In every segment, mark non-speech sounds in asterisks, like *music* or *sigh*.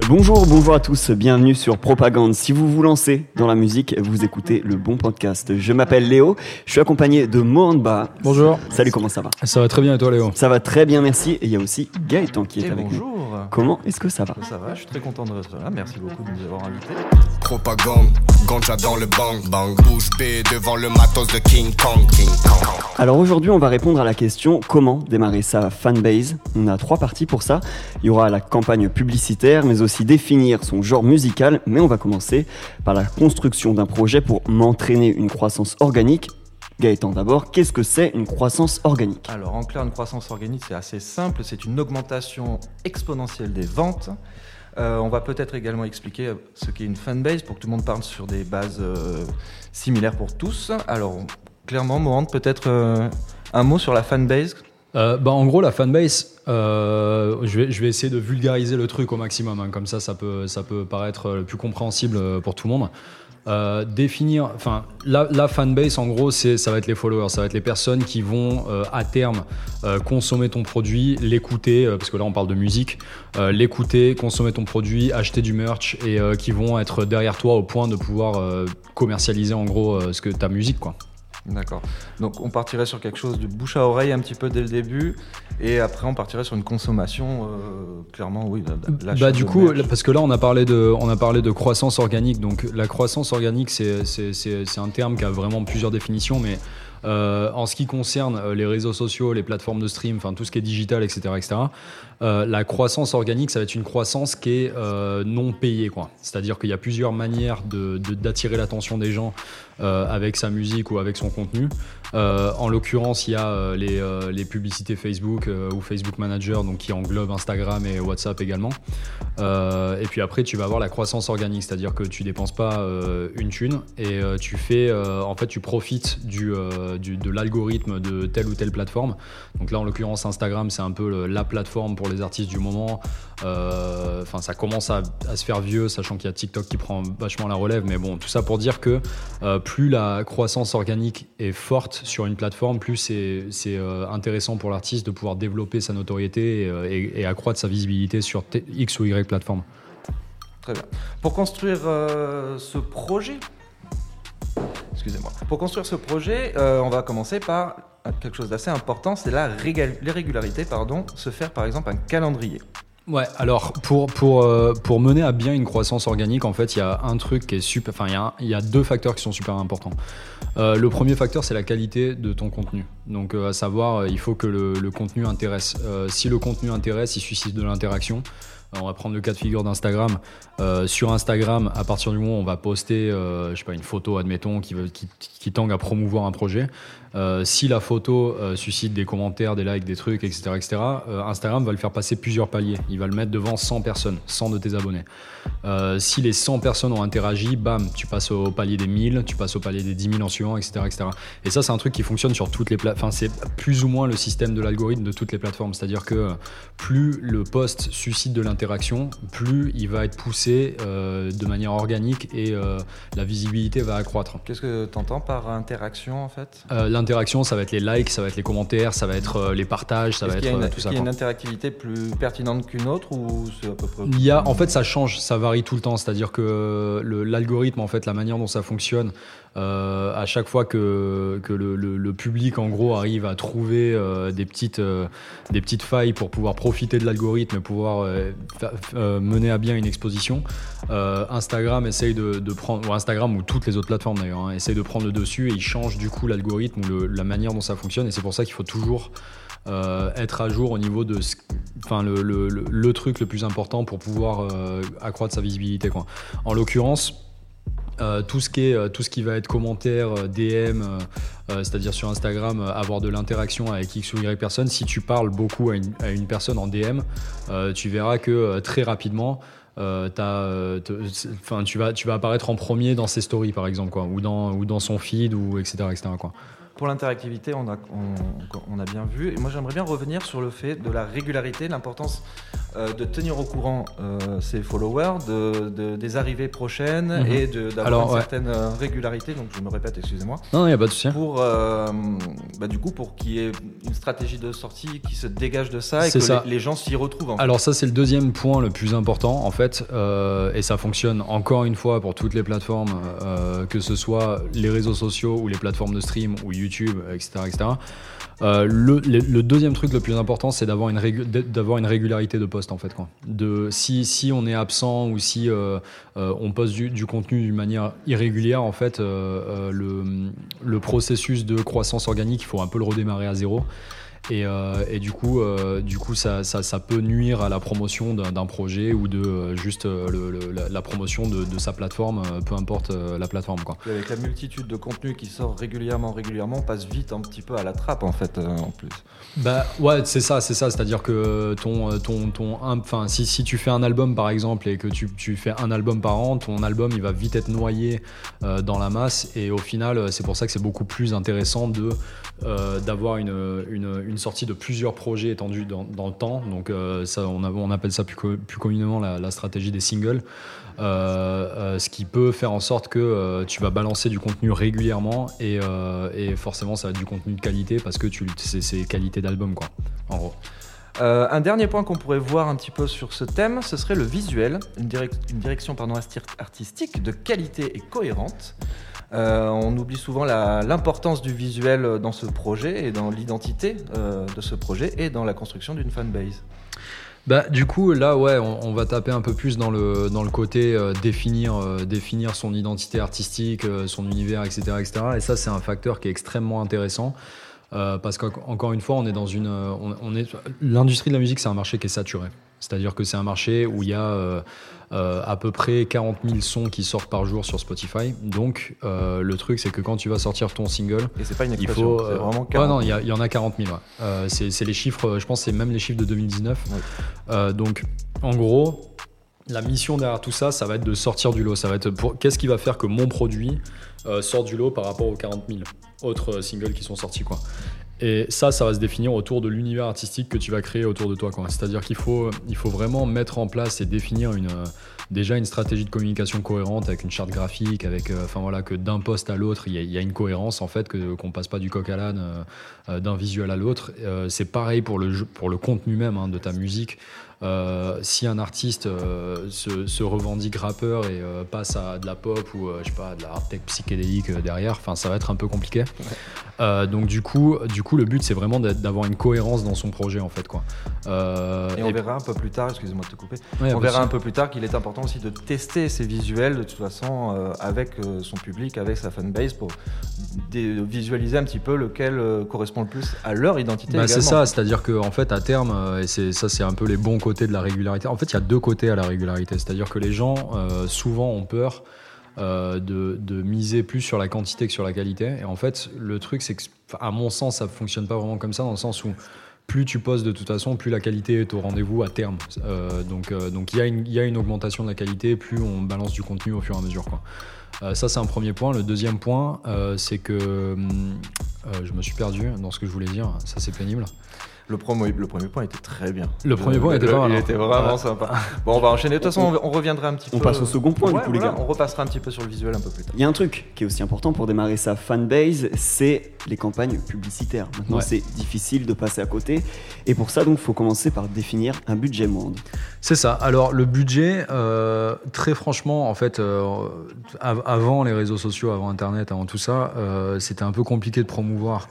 Bonjour, bonjour à tous, bienvenue sur Propagande. Si vous vous lancez dans la musique, vous écoutez le bon podcast. Je m'appelle Léo, je suis accompagné de Mohanba. Bonjour. Salut, comment ça va? Ça va très bien et toi Léo? Ça va très bien, merci. Et il y a aussi Gaëtan qui est Et avec nous. bonjour. Comment est-ce que ça va? Ça va, je suis très content de être là. Merci beaucoup de nous avoir invités. Propagande, ganja dans le bang bang Bouge bée devant le matos de King Kong King Kong Alors aujourd'hui, on va répondre à la question comment démarrer sa fanbase? On a trois parties pour ça. Il y aura la campagne publicitaire, mais aussi définir son genre musical. Mais on va commencer par la construction d'un projet pour m'entraîner une croissance organique. Gaëtan d'abord, qu'est-ce que c'est une croissance organique? Alors, en clair, une croissance organique, c'est assez simple. C'est une augmentation exponentielle des ventes. Euh, on va peut-être également expliquer ce qu'est une fanbase pour que tout le monde parle sur des bases euh, similaires pour tous. Alors, clairement, Mohand, peut-être euh, un mot sur la fanbase? Euh, bah, En gros, la fanbase, euh, je, vais, essayer de vulgariser le truc au maximum. hein. Comme ça, ça peut, ça peut paraître le plus compréhensible euh, pour tout le monde. Euh, définir, enfin, la, fanbase, en gros, ça va être les followers, ça va être les personnes qui vont à terme consommer ton produit, l'écouter, parce que là on parle de musique, l'écouter, consommer ton produit, acheter du merch et qui vont être derrière toi au point de pouvoir commercialiser en gros ce que ta musique, quoi. D'accord. Donc, on partirait sur quelque chose de bouche à oreille un petit peu dès le début. Et après, on partirait sur une consommation, euh, clairement, oui. l'achat Bah, du coup, parce que là, on a parlé de, on a parlé de croissance organique. Donc, la croissance organique, c'est, c'est, c'est, c'est un terme qui a vraiment plusieurs définitions, mais euh, en ce qui concerne euh, les réseaux sociaux, les plateformes de stream, enfin tout ce qui est digital, etc., etc., euh, la croissance organique, ça va être une croissance qui est non payée, quoi. C'est-à-dire qu'il y a plusieurs manières d'attirer l'attention des gens avec sa musique ou avec son contenu. En l'occurrence, il y a les, les publicités Facebook ou Facebook Manager, donc qui englobe Instagram et WhatsApp également. Et puis après, tu vas avoir la croissance organique, c'est-à-dire que tu dépenses pas une thune et tu fais, en fait, tu profites du, euh, de l'algorithme de telle ou telle plateforme. Donc là, en l'occurrence, Instagram, c'est un peu la plateforme pour les artistes du moment. Euh, Enfin, ça commence à, se faire vieux, sachant qu'il y a TikTok qui prend vachement la relève. Mais bon, tout ça pour dire que euh, plus la croissance organique est forte sur une plateforme, plus c'est intéressant pour l'artiste de pouvoir développer sa notoriété et, accroître sa visibilité sur X ou Y plateforme. Très bien. Pour construire ce projet, pour construire ce projet, euh, on va commencer par quelque chose d'assez important, c'est la l'irrégularité, pardon, se faire par exemple un calendrier. Ouais, alors euh, pour mener à bien une croissance organique, en fait, il y a un truc qui est super. Enfin, il y a deux facteurs qui sont super importants. Euh, le premier facteur, c'est la qualité de ton contenu. Donc, euh, à savoir, euh, il faut que le, contenu intéresse. Euh, si le contenu intéresse, il suscite de l'interaction. On va prendre le cas de figure d'Instagram. Sur Instagram, à partir du moment où on va poster, sais pas, une photo, admettons, qui, qui, à promouvoir un projet, si la photo suscite des commentaires, des likes, des trucs, etc., etc., Instagram va le faire passer plusieurs paliers. Il va le mettre devant 100 personnes, 100 de tes abonnés. Si les 100 personnes ont interagi, bam, tu passes au palier des 1000, tu passes au palier des 10 000 en suivant, etc., etc. Et ça, c'est un truc qui fonctionne sur toutes les. Enfin, c'est plus ou moins le système de l'algorithme de toutes les plateformes. C'est-à-dire que plus le post suscite de l'interaction, plus il va être poussé euh, de manière organique et euh, la visibilité va accroître. Qu'est-ce que tu entends par interaction en fait? Euh, L'interaction, ça va être les likes, ça va être les commentaires, ça va être euh, les partages, ça Est-ce va être y a, une, euh, est-ce tout ça. qu'il y a une interactivité plus pertinente qu'une autre ou c'est à peu près Il y a, en fait, ça change, ça varie tout le temps. C'est-à-dire que l'algorithme, en fait, la manière dont ça fonctionne, euh, à chaque fois que, le, public, en gros, arrive à trouver euh, des, petites, euh, des petites failles pour pouvoir profiter de l'algorithme et pouvoir mener à bien une exposition, Instagram essaye de, prendre, ou Instagram ou toutes les autres plateformes d'ailleurs, hein, essaye de prendre le dessus et il change du coup l'algorithme ou la manière dont ça fonctionne. Et c'est pour ça qu'il faut toujours être à jour au niveau de enfin le, truc le plus important pour pouvoir accroître sa visibilité. En l'occurrence euh, tout ce qui est euh, tout ce qui va être commentaire, euh, DM, c'est-à-dire sur Instagram, avoir de l'interaction avec X ou Y personne. Si tu parles beaucoup à une, personne en DM, tu verras que très rapidement, tu vas apparaître en premier dans ses stories par exemple ou dans son feed ou etc etc quoi. Pour l'interactivité, on a, on a bien vu. Et moi, j'aimerais bien revenir sur le fait de la régularité, l'importance euh, de tenir au courant euh, ses followers de, de- des arrivées prochaines Mhm. et d'avoir une ouais. certaine euh, régularité. Donc je me répète, excusez-moi. Non, il n'y a pas de souci. Pour euh, bah, du coup pour qu'il y ait une stratégie de sortie qui se dégage de ça et que ça. Les, les gens s'y retrouvent. En fait. Alors ça c'est le deuxième point le plus important en fait et ça fonctionne encore une fois pour toutes les plateformes que ce soit les réseaux sociaux ou les plateformes de stream ou YouTube etc etc. Le, le- le deuxième truc le plus important c'est d'avoir une, régularité de en fait quoi. De, si, si on est absent ou si euh, euh, on poste du, du contenu d'une manière irrégulière en fait euh, le, le processus de croissance organique il faut un peu le redémarrer à zéro. Et, euh, et du coup, euh, du coup ça, ça, ça peut nuire à la promotion d'un projet ou de euh, juste le- le- la, la promotion de, de sa plateforme, peu importe la plateforme. Quoi. Avec la multitude de contenus qui sort régulièrement, régulièrement, on passe vite un petit peu à la trappe en fait en plus. Bah ouais, c'est ça, c'est ça. C'est-à-dire que ton, ton, ton, enfin, si, si tu fais un album par exemple et que tu, tu fais un album par an, ton album il va vite être noyé dans la masse et au final, c'est pour ça que c'est beaucoup plus intéressant de d'avoir une, une, une sortie de plusieurs projets étendus dans, dans le temps. Donc euh, ça, on, appelle ça plus, plus communément la, stratégie des singles. Euh, euh, ce qui peut faire en sorte que tu vas balancer du contenu régulièrement et, et forcément ça va être du contenu de qualité parce que c'est qualité d'album quoi en gros Euh, un dernier point qu'on pourrait voir un petit peu sur ce thème, ce serait le visuel, une, direc- une direction artistique de qualité et cohérente. Euh, on oublie souvent l'importance du visuel dans ce projet et dans l'identité euh, de ce projet et dans la construction d'une fanbase. Bah, du coup, là, ouais, on, va taper un peu plus dans le, côté euh, définir, euh, définir son identité artistique, euh, son univers, etc., etc. Et ça, c'est un facteur qui est extrêmement intéressant. Euh, parce qu'encore une fois, on est dans une, euh, on, on est, l'industrie de la musique, c'est un marché qui est saturé. C'est-à-dire que c'est un marché où il y a euh, euh, à peu près 40 000 sons qui sortent par jour sur Spotify. Donc, euh, le truc, c'est que quand tu vas sortir ton single, Et c'est pas une il expression, faut. c'est euh, vraiment ouais, 40. non, il y, il y en a 40 000. ouais. C'est c'est les chiffres, je pense, que c'est même les chiffres de 2019. Ouais. Donc, en gros, la mission derrière tout ça, ça va être de sortir du lot. Ça va être pour qu'est-ce qui va faire que mon produit euh, sort du lot par rapport aux 40 000 autres euh, singles qui sont sortis, quoi. Et ça, ça va se définir autour de l'univers artistique que tu vas créer autour de toi. quoi. C'est-à-dire qu'il faut, il faut vraiment mettre en place et définir une, euh, déjà une stratégie de communication cohérente avec une charte graphique, avec, euh, enfin voilà, que d'un poste à l'autre, il y, a- une cohérence en fait, que qu'on passe pas du coq à l'âne d'un visuel à l'autre. C'est pareil pour le pour le contenu même hein, de ta musique. Euh, si un artiste euh, se, se revendique rappeur et euh, passe à de la pop ou je sais pas de la hard tech psychédélique derrière, enfin ça va être un peu compliqué. Donc du coup, du coup le but c'est vraiment d'avoir une cohérence dans son projet en fait quoi. Et on et- verra un peu plus tard, excusez-moi de te couper, ouais, on bah, verra un peu plus tard qu'il est important aussi de tester ses visuels de toute façon avec son public, avec sa fanbase pour visualiser un petit peu lequel correspond le plus à leur identité. Bah, c'est ça, c'est-à-dire que en fait à terme, et c'est ça c'est un peu les bons côtés de la régularité. En fait, il y a deux côtés à la régularité, c'est-à-dire que les gens euh, souvent ont peur euh, de, miser plus sur la quantité que sur la qualité. Et en fait, le truc c'est que, à mon sens, ça fonctionne pas vraiment comme ça dans le sens où plus tu poses de toute façon, plus la qualité est au rendez-vous à terme. Euh, donc donc il y, a une- augmentation de la qualité, plus on balance du contenu au fur et à mesure. Ça c'est un premier point. Le deuxième point, c'est que hum, je me suis perdu dans ce que je voulais dire. Ça c'est pénible. Le, premier, le premier point était très bien. Le premier point était pas Il était vraiment Ouais. sympa. Bon, on va enchaîner. De toute façon, on, on reviendra un petit On peu. passe au second point, du les gars. On repassera un petit peu sur le visuel un peu plus tard. Il y a un truc qui est aussi important pour démarrer sa fanbase, c'est les campagnes publicitaires. Maintenant, Ouais. c'est difficile de passer à côté. Et pour ça, donc, faut commencer par définir un budget monde. C'est ça. Alors le budget, euh, très franchement, en fait, euh, av- avant les réseaux sociaux, avant Internet, avant tout ça, euh, c'était un peu compliqué de promouvoir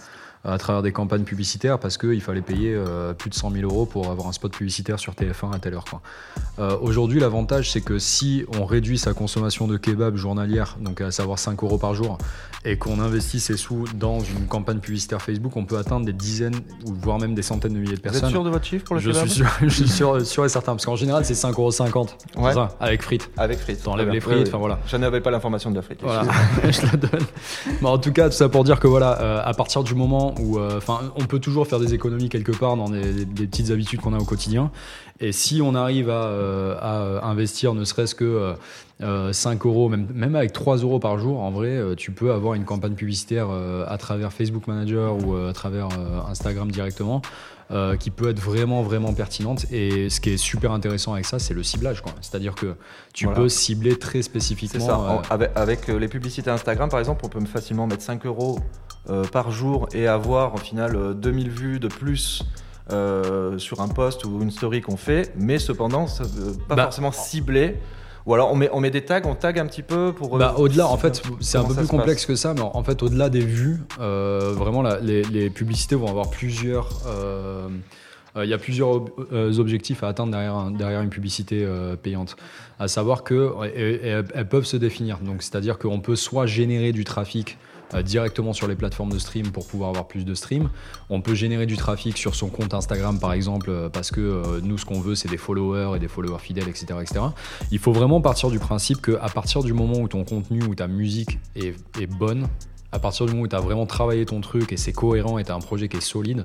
à travers des campagnes publicitaires parce qu'il fallait payer euh, plus de 100 000 euros pour avoir un spot publicitaire sur TF1 à telle heure. Euh, Aujourd'hui, l'avantage, c'est que si on réduit sa consommation de kebab journalière, donc à savoir 5 euros par jour, et qu'on investit ses sous dans une campagne publicitaire Facebook, on peut atteindre des dizaines ou voire même des centaines de milliers de Vous êtes personnes. sûr de votre chiffre pour le Je kebab suis, sûr, *laughs* je suis sûr, sûr et certain, parce qu'en général, c'est 5,50€. C'est Ouais. ça, avec frites. Avec frites. T'enlèves les frites, enfin voilà. Je n'avais pas l'information de la frite. Voilà, *laughs* je la donne. Mais en tout cas, tout ça pour dire que voilà, euh, à partir du moment euh, on peut toujours faire des économies quelque part dans des petites habitudes qu'on a au quotidien. Et si on arrive à, à investir ne serait-ce que 5 euros, même, même avec 3 euros par jour, en vrai, tu peux avoir une campagne publicitaire à travers Facebook Manager ou à travers Instagram directement. Euh, qui peut être vraiment vraiment pertinente et ce qui est super intéressant avec ça c'est le ciblage c'est-à-dire que tu peux cibler très spécifiquement ça. Euh, avec, euh, les publicités Instagram par exemple on peut facilement mettre 5 euros par jour et avoir au final 2000 vues de plus sur un post ou une story qu'on fait, mais cependant, pas bah, forcément ciblé ou alors on met, on met des tags, on tag un petit peu pour. Bah, au-delà, en fait, c'est un peu plus complexe que ça, mais en fait, au-delà des vues, euh, vraiment, les, publicités vont avoir plusieurs. Euh, euh, il y a plusieurs objectifs à atteindre derrière, derrière une publicité payante. À savoir qu'elles peuvent se définir. Donc, c'est-à-dire qu'on peut soit générer du trafic euh, directement sur les plateformes de stream pour pouvoir avoir plus de streams. On peut générer du trafic sur son compte Instagram par exemple euh, parce que euh, nous ce qu'on veut c'est des followers et des followers fidèles etc., etc. Il faut vraiment partir du principe qu'à partir du moment où ton contenu ou ta musique est, est bonne, à partir du moment où tu as vraiment travaillé ton truc et c'est cohérent et tu as un projet qui est solide,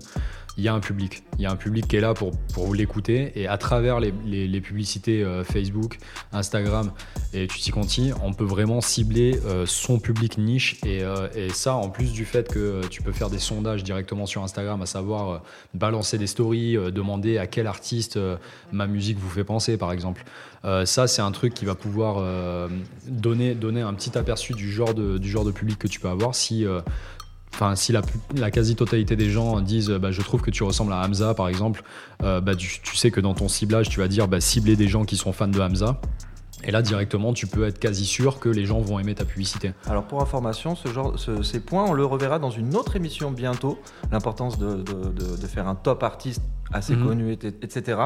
il y a un public. Il y a un public qui est là pour, pour l'écouter. Et à travers les, les, publicités euh, Facebook, Instagram et Tutti Conti, on peut vraiment cibler euh, son public niche. Et, euh, et, ça, en plus du fait que tu peux faire des sondages directement sur Instagram, à savoir balancer des stories, demander à quel artiste ma musique vous fait penser, par exemple. ça, c'est un truc qui va pouvoir donner, donner un petit aperçu du genre, de, du genre de public que tu peux avoir si Enfin, si la, quasi-totalité des gens disent bah, je trouve que tu ressembles à Hamza par exemple, euh, bah, tu, sais que dans ton ciblage tu vas dire bah, cibler des gens qui sont fans de Hamza. Et là, directement, tu peux être quasi sûr que les gens vont aimer ta publicité. Alors, pour information, ce genre, ces points, on le reverra dans une autre émission bientôt. L'importance de, faire un top artiste assez mhm. connu, etc.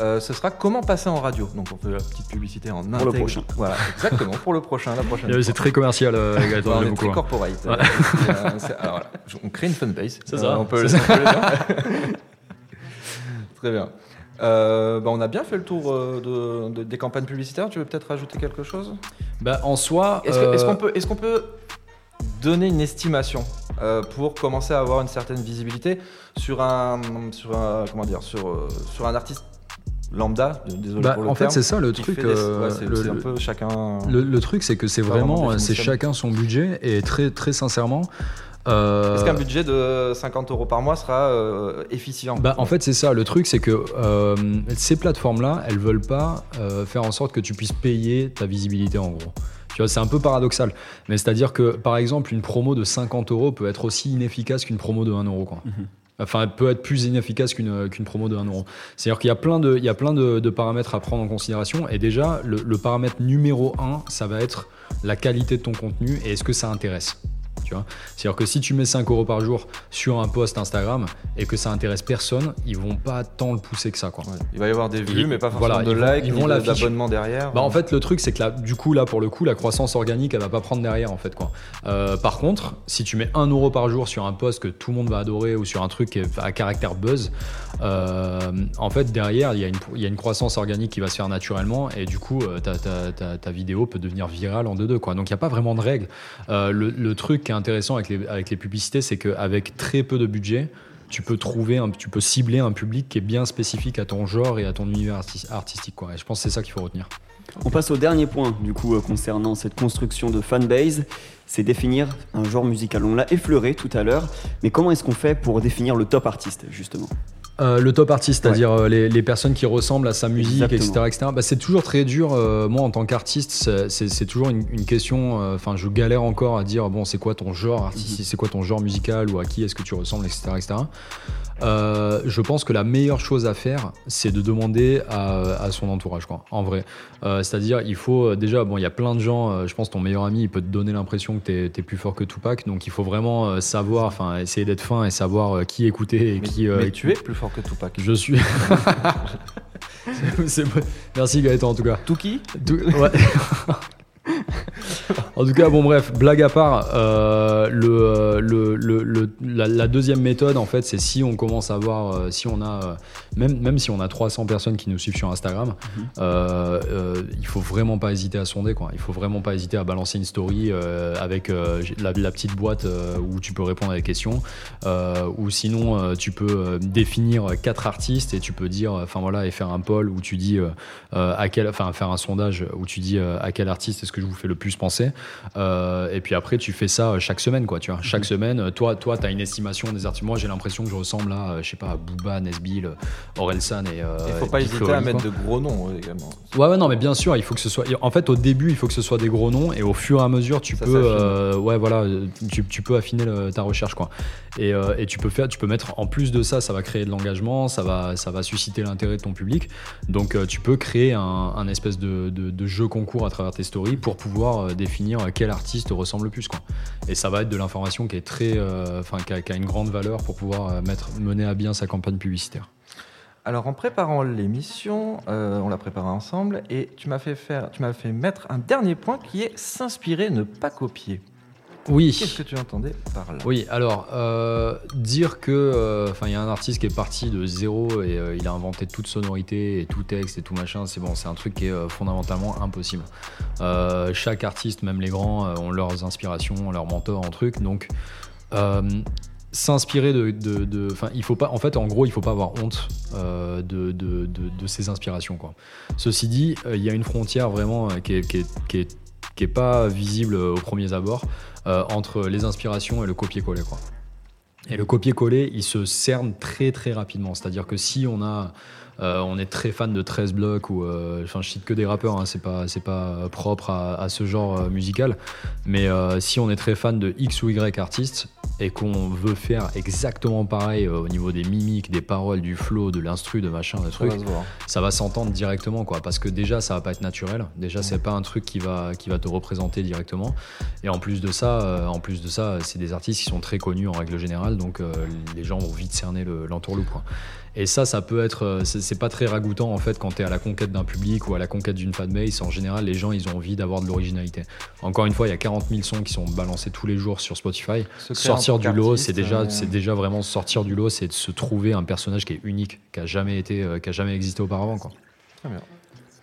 Euh, ce sera comment passer en radio. Donc, on fait la petite publicité en Pour le prochain. Voilà, exactement, pour le prochain, la prochaine. *laughs* C'est très commercial, euh, on est très corporate. Euh, *laughs* alors, on crée une fanbase. C'est ça. On peut, le *laughs* Très bien. Euh, bah, on a bien fait le tour euh, de, des campagnes publicitaires. Tu veux peut-être rajouter quelque chose? Bah, En soi. Est-ce qu'on euh, peut, est qu'on peut donner une estimation? Pour commencer à avoir une certaine visibilité sur un, sur un, comment dire, sur, sur un artiste lambda désolé bah, pour le en fait c'est ça le truc c'est un peu chacun le, truc c'est que c'est vraiment c'est chacun son budget et très très sincèrement euh, Est-ce qu'un budget de 50 euros par mois sera euh, efficient bah, En fait, c'est ça. Le truc, c'est que euh, ces plateformes-là, elles veulent pas faire en sorte que tu puisses payer ta visibilité en gros. Tu vois, c'est un peu paradoxal. Mais c'est-à-dire que, par exemple, une promo de 50 euros peut être aussi inefficace qu'une promo de 1 euro. Quoi. Mhm. Enfin, elle peut être plus inefficace qu'une promo de 1 euro. C'est-à-dire qu'il y a plein, de, il y a plein de, paramètres à prendre en considération. Et déjà, le, le paramètre numéro 1, ça va être la qualité de ton contenu et est-ce que ça intéresse. C'est-à-dire que si tu mets 5 euros par jour sur un post Instagram et que ça intéresse personne, ils vont pas tant le pousser que ça. Quoi. Il va y avoir des vues, mais pas forcément de likes, ils vont d'abonnements derrière. Bah, en fait, le truc, c'est que là, du coup, là, pour le coup, la croissance organique, elle va pas prendre derrière, en fait. Quoi. Euh, par contre, si tu mets 1 euro par jour sur un post que tout le monde va adorer ou sur un truc à caractère buzz, euh, en fait, derrière, il y, a une, y, a une croissance organique qui va se faire naturellement et du coup, euh, ta, ta, ta, vidéo peut devenir virale en deux-deux. Quoi. Donc, il n'y a pas vraiment de règles. le, le truc qui est intéressant avec les, avec les publicités, c'est qu'avec très peu de budget, tu peux trouver, un, tu peux cibler un public qui est bien spécifique à ton genre et à ton univers artistique. Quoi. Et je pense que c'est ça qu'il faut retenir. On passe au dernier point, du coup, euh, concernant cette construction de fanbase, c'est définir un genre musical. On l'a effleuré tout à l'heure, mais comment est-ce qu'on fait pour définir le top artiste, justement? Euh, le top artiste, c'est-à-dire euh, les, personnes qui ressemblent à sa musique, etc. etc. Bah, c'est toujours très dur. Euh, moi, en tant qu'artiste, c'est toujours une, question. Enfin, je galère encore à dire bon, c'est quoi ton genre artistique, mhm. c'est quoi ton genre musical ou à qui est-ce que tu ressembles, etc. etc. Je pense que la meilleure chose à faire, c'est de demander à, son entourage, quoi, en vrai. C'est-à-dire, il faut déjà, bon, il y a plein de gens, je pense ton meilleur ami, il peut te donner l'impression que tu es, plus fort que Tupac, donc il faut vraiment savoir, enfin, essayer d'être fin et savoir qui écouter et qui. Mais tu es plus fort que Tupac. Je suis. *laughs* Merci Gaëtan en tout cas. Tout qui? Ouais. *laughs* En tout cas, bon bref, blague à part, euh, le, le, le, la, la, deuxième méthode, en fait, c'est si on commence à voir, euh, si on a, euh, même, même si on a 300 personnes qui nous suivent sur Instagram, mm -hmm. euh, il faut vraiment pas hésiter à sonder, quoi. Il faut vraiment pas hésiter à balancer une story avec la, la, petite boîte où tu peux répondre à des questions, ou sinon tu peux définir quatre artistes et tu peux dire, enfin voilà, et faire un poll où tu dis à quel, enfin faire un sondage où tu dis à quel artiste est-ce que je vous fais le plus penser. Euh, et puis après, tu fais ça chaque semaine, quoi. Tu vois, chaque mmh. semaine, toi, toi, as une estimation des artistes. Moi, j'ai l'impression que je ressemble à, je sais pas, à Booba, Nesbill, Orelsan et. Euh, il faut pas hésiter à mettre de gros noms également. Ouais, ouais, non, mais bien sûr, il faut que ce soit. En fait, au début, il faut que ce soit des gros noms, et au fur et à mesure, tu ça peux, euh, ouais, voilà, tu, tu peux affiner le, ta recherche, quoi. Et, euh, et, tu peux faire, tu peux mettre en plus de ça, ça va créer de l'engagement, ça va, ça va susciter l'intérêt de ton public. Donc, euh, tu peux créer un, un espèce de, de, de, jeu concours à travers tes stories pour pouvoir définir quel artiste ressemble le plus, quoi. Et ça va être de l'information qui est très, enfin, qui, a une grande valeur pour pouvoir mettre, mener à bien sa campagne publicitaire. Alors en préparant l'émission, euh, on l'a préparé ensemble et tu m'as fait faire, tu m'as fait mettre un dernier point qui est s'inspirer, ne pas copier. Oui. Qu'est-ce que tu entendais par là? Oui, alors euh, dire que, enfin, euh, il y a un artiste qui est parti de zéro et euh, il a inventé toute sonorité et tout texte et tout machin, c'est bon, c'est un truc qui est fondamentalement impossible. chaque artiste, même les grands, ont leurs inspirations, leurs mentors en truc, donc s'inspirer de, de, de, enfin, il faut pas, en fait, en gros, il faut pas avoir honte de, de, de, ses inspirations, quoi. Ceci dit, il y a une frontière vraiment qui est, qui est, qui est, qui est pas visible aux premiers abords euh, entre les inspirations et le copier-coller, quoi. Et le copier-coller, il se cerne très très rapidement. C'est-à-dire que si on a euh, on est très fan de 13 blocs ou euh, enfin je cite que des rappeurs hein, c'est pas c'est pas propre à, à ce genre euh, musical. Mais si on est très fan de X ou Y artistes et qu'on veut faire exactement pareil au niveau des mimiques des paroles du flow de l'instru de machin de truc ça va s'entendre directement quoi. Parce que déjà ça va pas être naturel. Déjà c'est pas un truc qui va qui va te représenter directement. Et en plus de ça en plus de ça c'est des artistes qui sont très connus en règle générale. Donc les gens vont vite cerner l'entourloupe quoi et ça, ça peut être, euh, c'est pas très ragoûtant en fait quand tu es à la conquête d'un public ou à la conquête d'une fanbase. En général, les gens, ils ont envie d'avoir de l'originalité. Encore une fois, il y a 40 000 sons qui sont balancés tous les jours sur Spotify. sortir du lot, c'est déjà, euh... c'est déjà vraiment sortir du lot, c'est de se trouver un personnage qui est unique, qui a jamais été, euh, qui a jamais existé auparavant. Quoi. Très bien.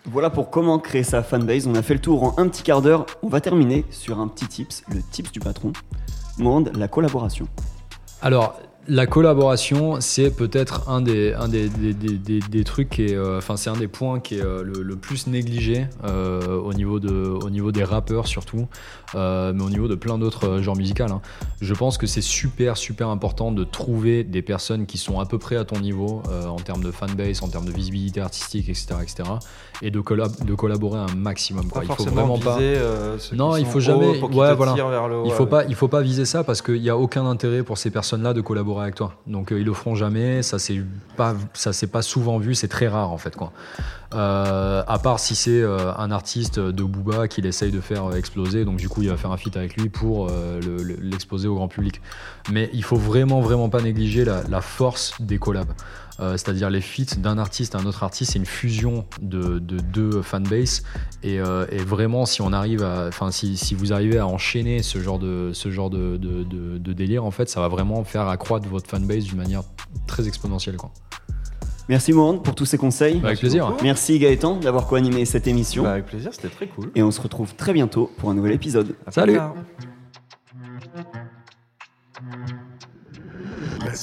Voilà pour comment créer sa fanbase. On a fait le tour en un petit quart d'heure. On va terminer sur un petit tips, le tips du patron. Monde, la collaboration. Alors, la collaboration, c'est peut-être un des, un des, des, des, des trucs qui est, euh, enfin, c'est un des points qui est euh, le, le, plus négligé euh, au, niveau de, au niveau des rappeurs surtout, mais au niveau de plein d'autres genres musicaux. Hein. Je pense que c'est super, super important de trouver des personnes qui sont à peu près à ton niveau en termes de fanbase, en termes de visibilité artistique, etc., etc., et de, collab de collaborer un maximum. Quoi. Pas il faut vraiment viser, pas. Non, il faut jamais. Ouais, voilà. Le il faut pas, il faut pas viser ça parce qu'il n'y a aucun intérêt pour ces personnes-là de collaborer avec toi. Donc euh, ils le feront jamais. Ça c'est pas, ça c'est pas souvent vu. C'est très rare en fait quoi. Euh, à part si c'est euh, un artiste de Booba qu'il essaye de faire exploser. Donc du coup il va faire un feat avec lui pour l'exposer le, au grand public. Mais il faut vraiment vraiment pas négliger la, force des collabs. Euh, c'est-à-dire les feats d'un artiste à un autre artiste, c'est une fusion de, de deux fanbase et, euh, et, vraiment si on arrive si, vous arrivez à enchaîner ce genre de délire, en fait, ça va vraiment faire accroître votre fanbase d'une manière très exponentielle. Merci Morand pour tous ces conseils. Bah, avec plaisir. Beaucoup. Merci Gaëtan d'avoir co-animé cette émission. Bah, avec plaisir, c'était très cool. Et on se retrouve très bientôt pour un nouvel épisode. Salut.